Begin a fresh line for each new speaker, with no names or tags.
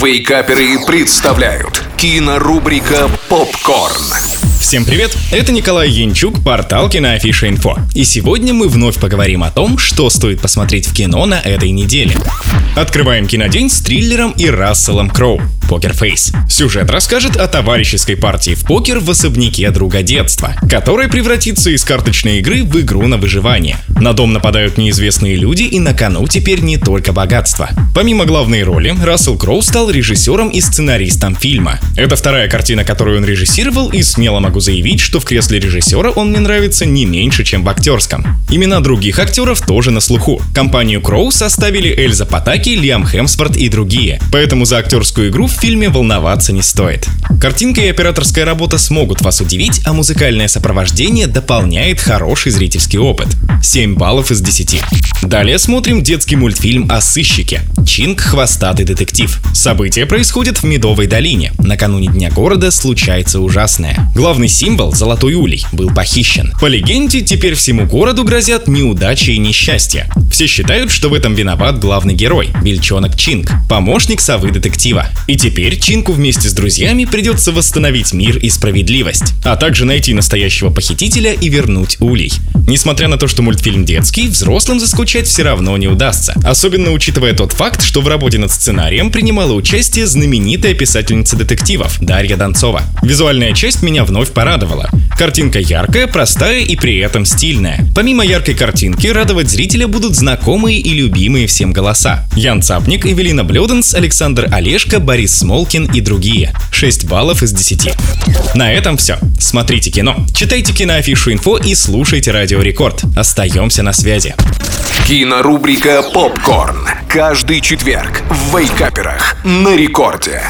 Вейкаперы представляют кинорубрика «Попкорн».
Всем привет, это Николай Янчук, портал Киноафиша Инфо. И сегодня мы вновь поговорим о том, что стоит посмотреть в кино на этой неделе. Открываем кинодень с триллером и Расселом Кроу. Покерфейс. Сюжет расскажет о товарищеской партии в покер в особняке друга детства, которая превратится из карточной игры в игру на выживание. На дом нападают неизвестные люди, и на кону теперь не только богатство. Помимо главной роли, Рассел Кроу стал режиссером и сценаристом фильма. Это вторая картина, которую он режиссировал, и смело могу заявить, что в кресле режиссера он мне нравится не меньше, чем в актерском. Имена других актеров тоже на слуху. Компанию Кроу составили Эльза Патаки, Лиам Хемсворт и другие. Поэтому за актерскую игру в фильме волноваться не стоит. Картинка и операторская работа смогут вас удивить, а музыкальное сопровождение дополняет хороший зрительский опыт. 7 баллов из 10. Далее смотрим детский мультфильм о сыщике. Чинг – хвостатый детектив. События происходят в Медовой долине. Накануне Дня города случается ужасное. Главный символ – Золотой Улей – был похищен. По легенде, теперь всему городу грозят неудачи и несчастья. Все считают, что в этом виноват главный герой – Бельчонок Чинг, помощник совы детектива. И теперь Чинку вместе с друзьями придется восстановить мир и справедливость, а также найти настоящего похитителя и вернуть Улей. Несмотря на то, что мультфильм детский, взрослым заскучать все равно не удастся. Особенно учитывая тот факт, что в работе над сценарием принимала участие знаменитая писательница детективов Дарья Донцова. Визуальная часть меня вновь порадовала. Картинка яркая, простая и при этом стильная. Помимо яркой картинки, радовать зрителя будут знакомые и любимые всем голоса. Ян Цапник, Эвелина Блёденс, Александр Олешко, Борис Смолкин и другие. 6 баллов из 10. На этом все. Смотрите кино, читайте киноафишу инфо и слушайте Радио Рекорд. Остаемся на связи.
Кинорубрика «Попкорн». Каждый четверг в Вейкаперах на рекорде.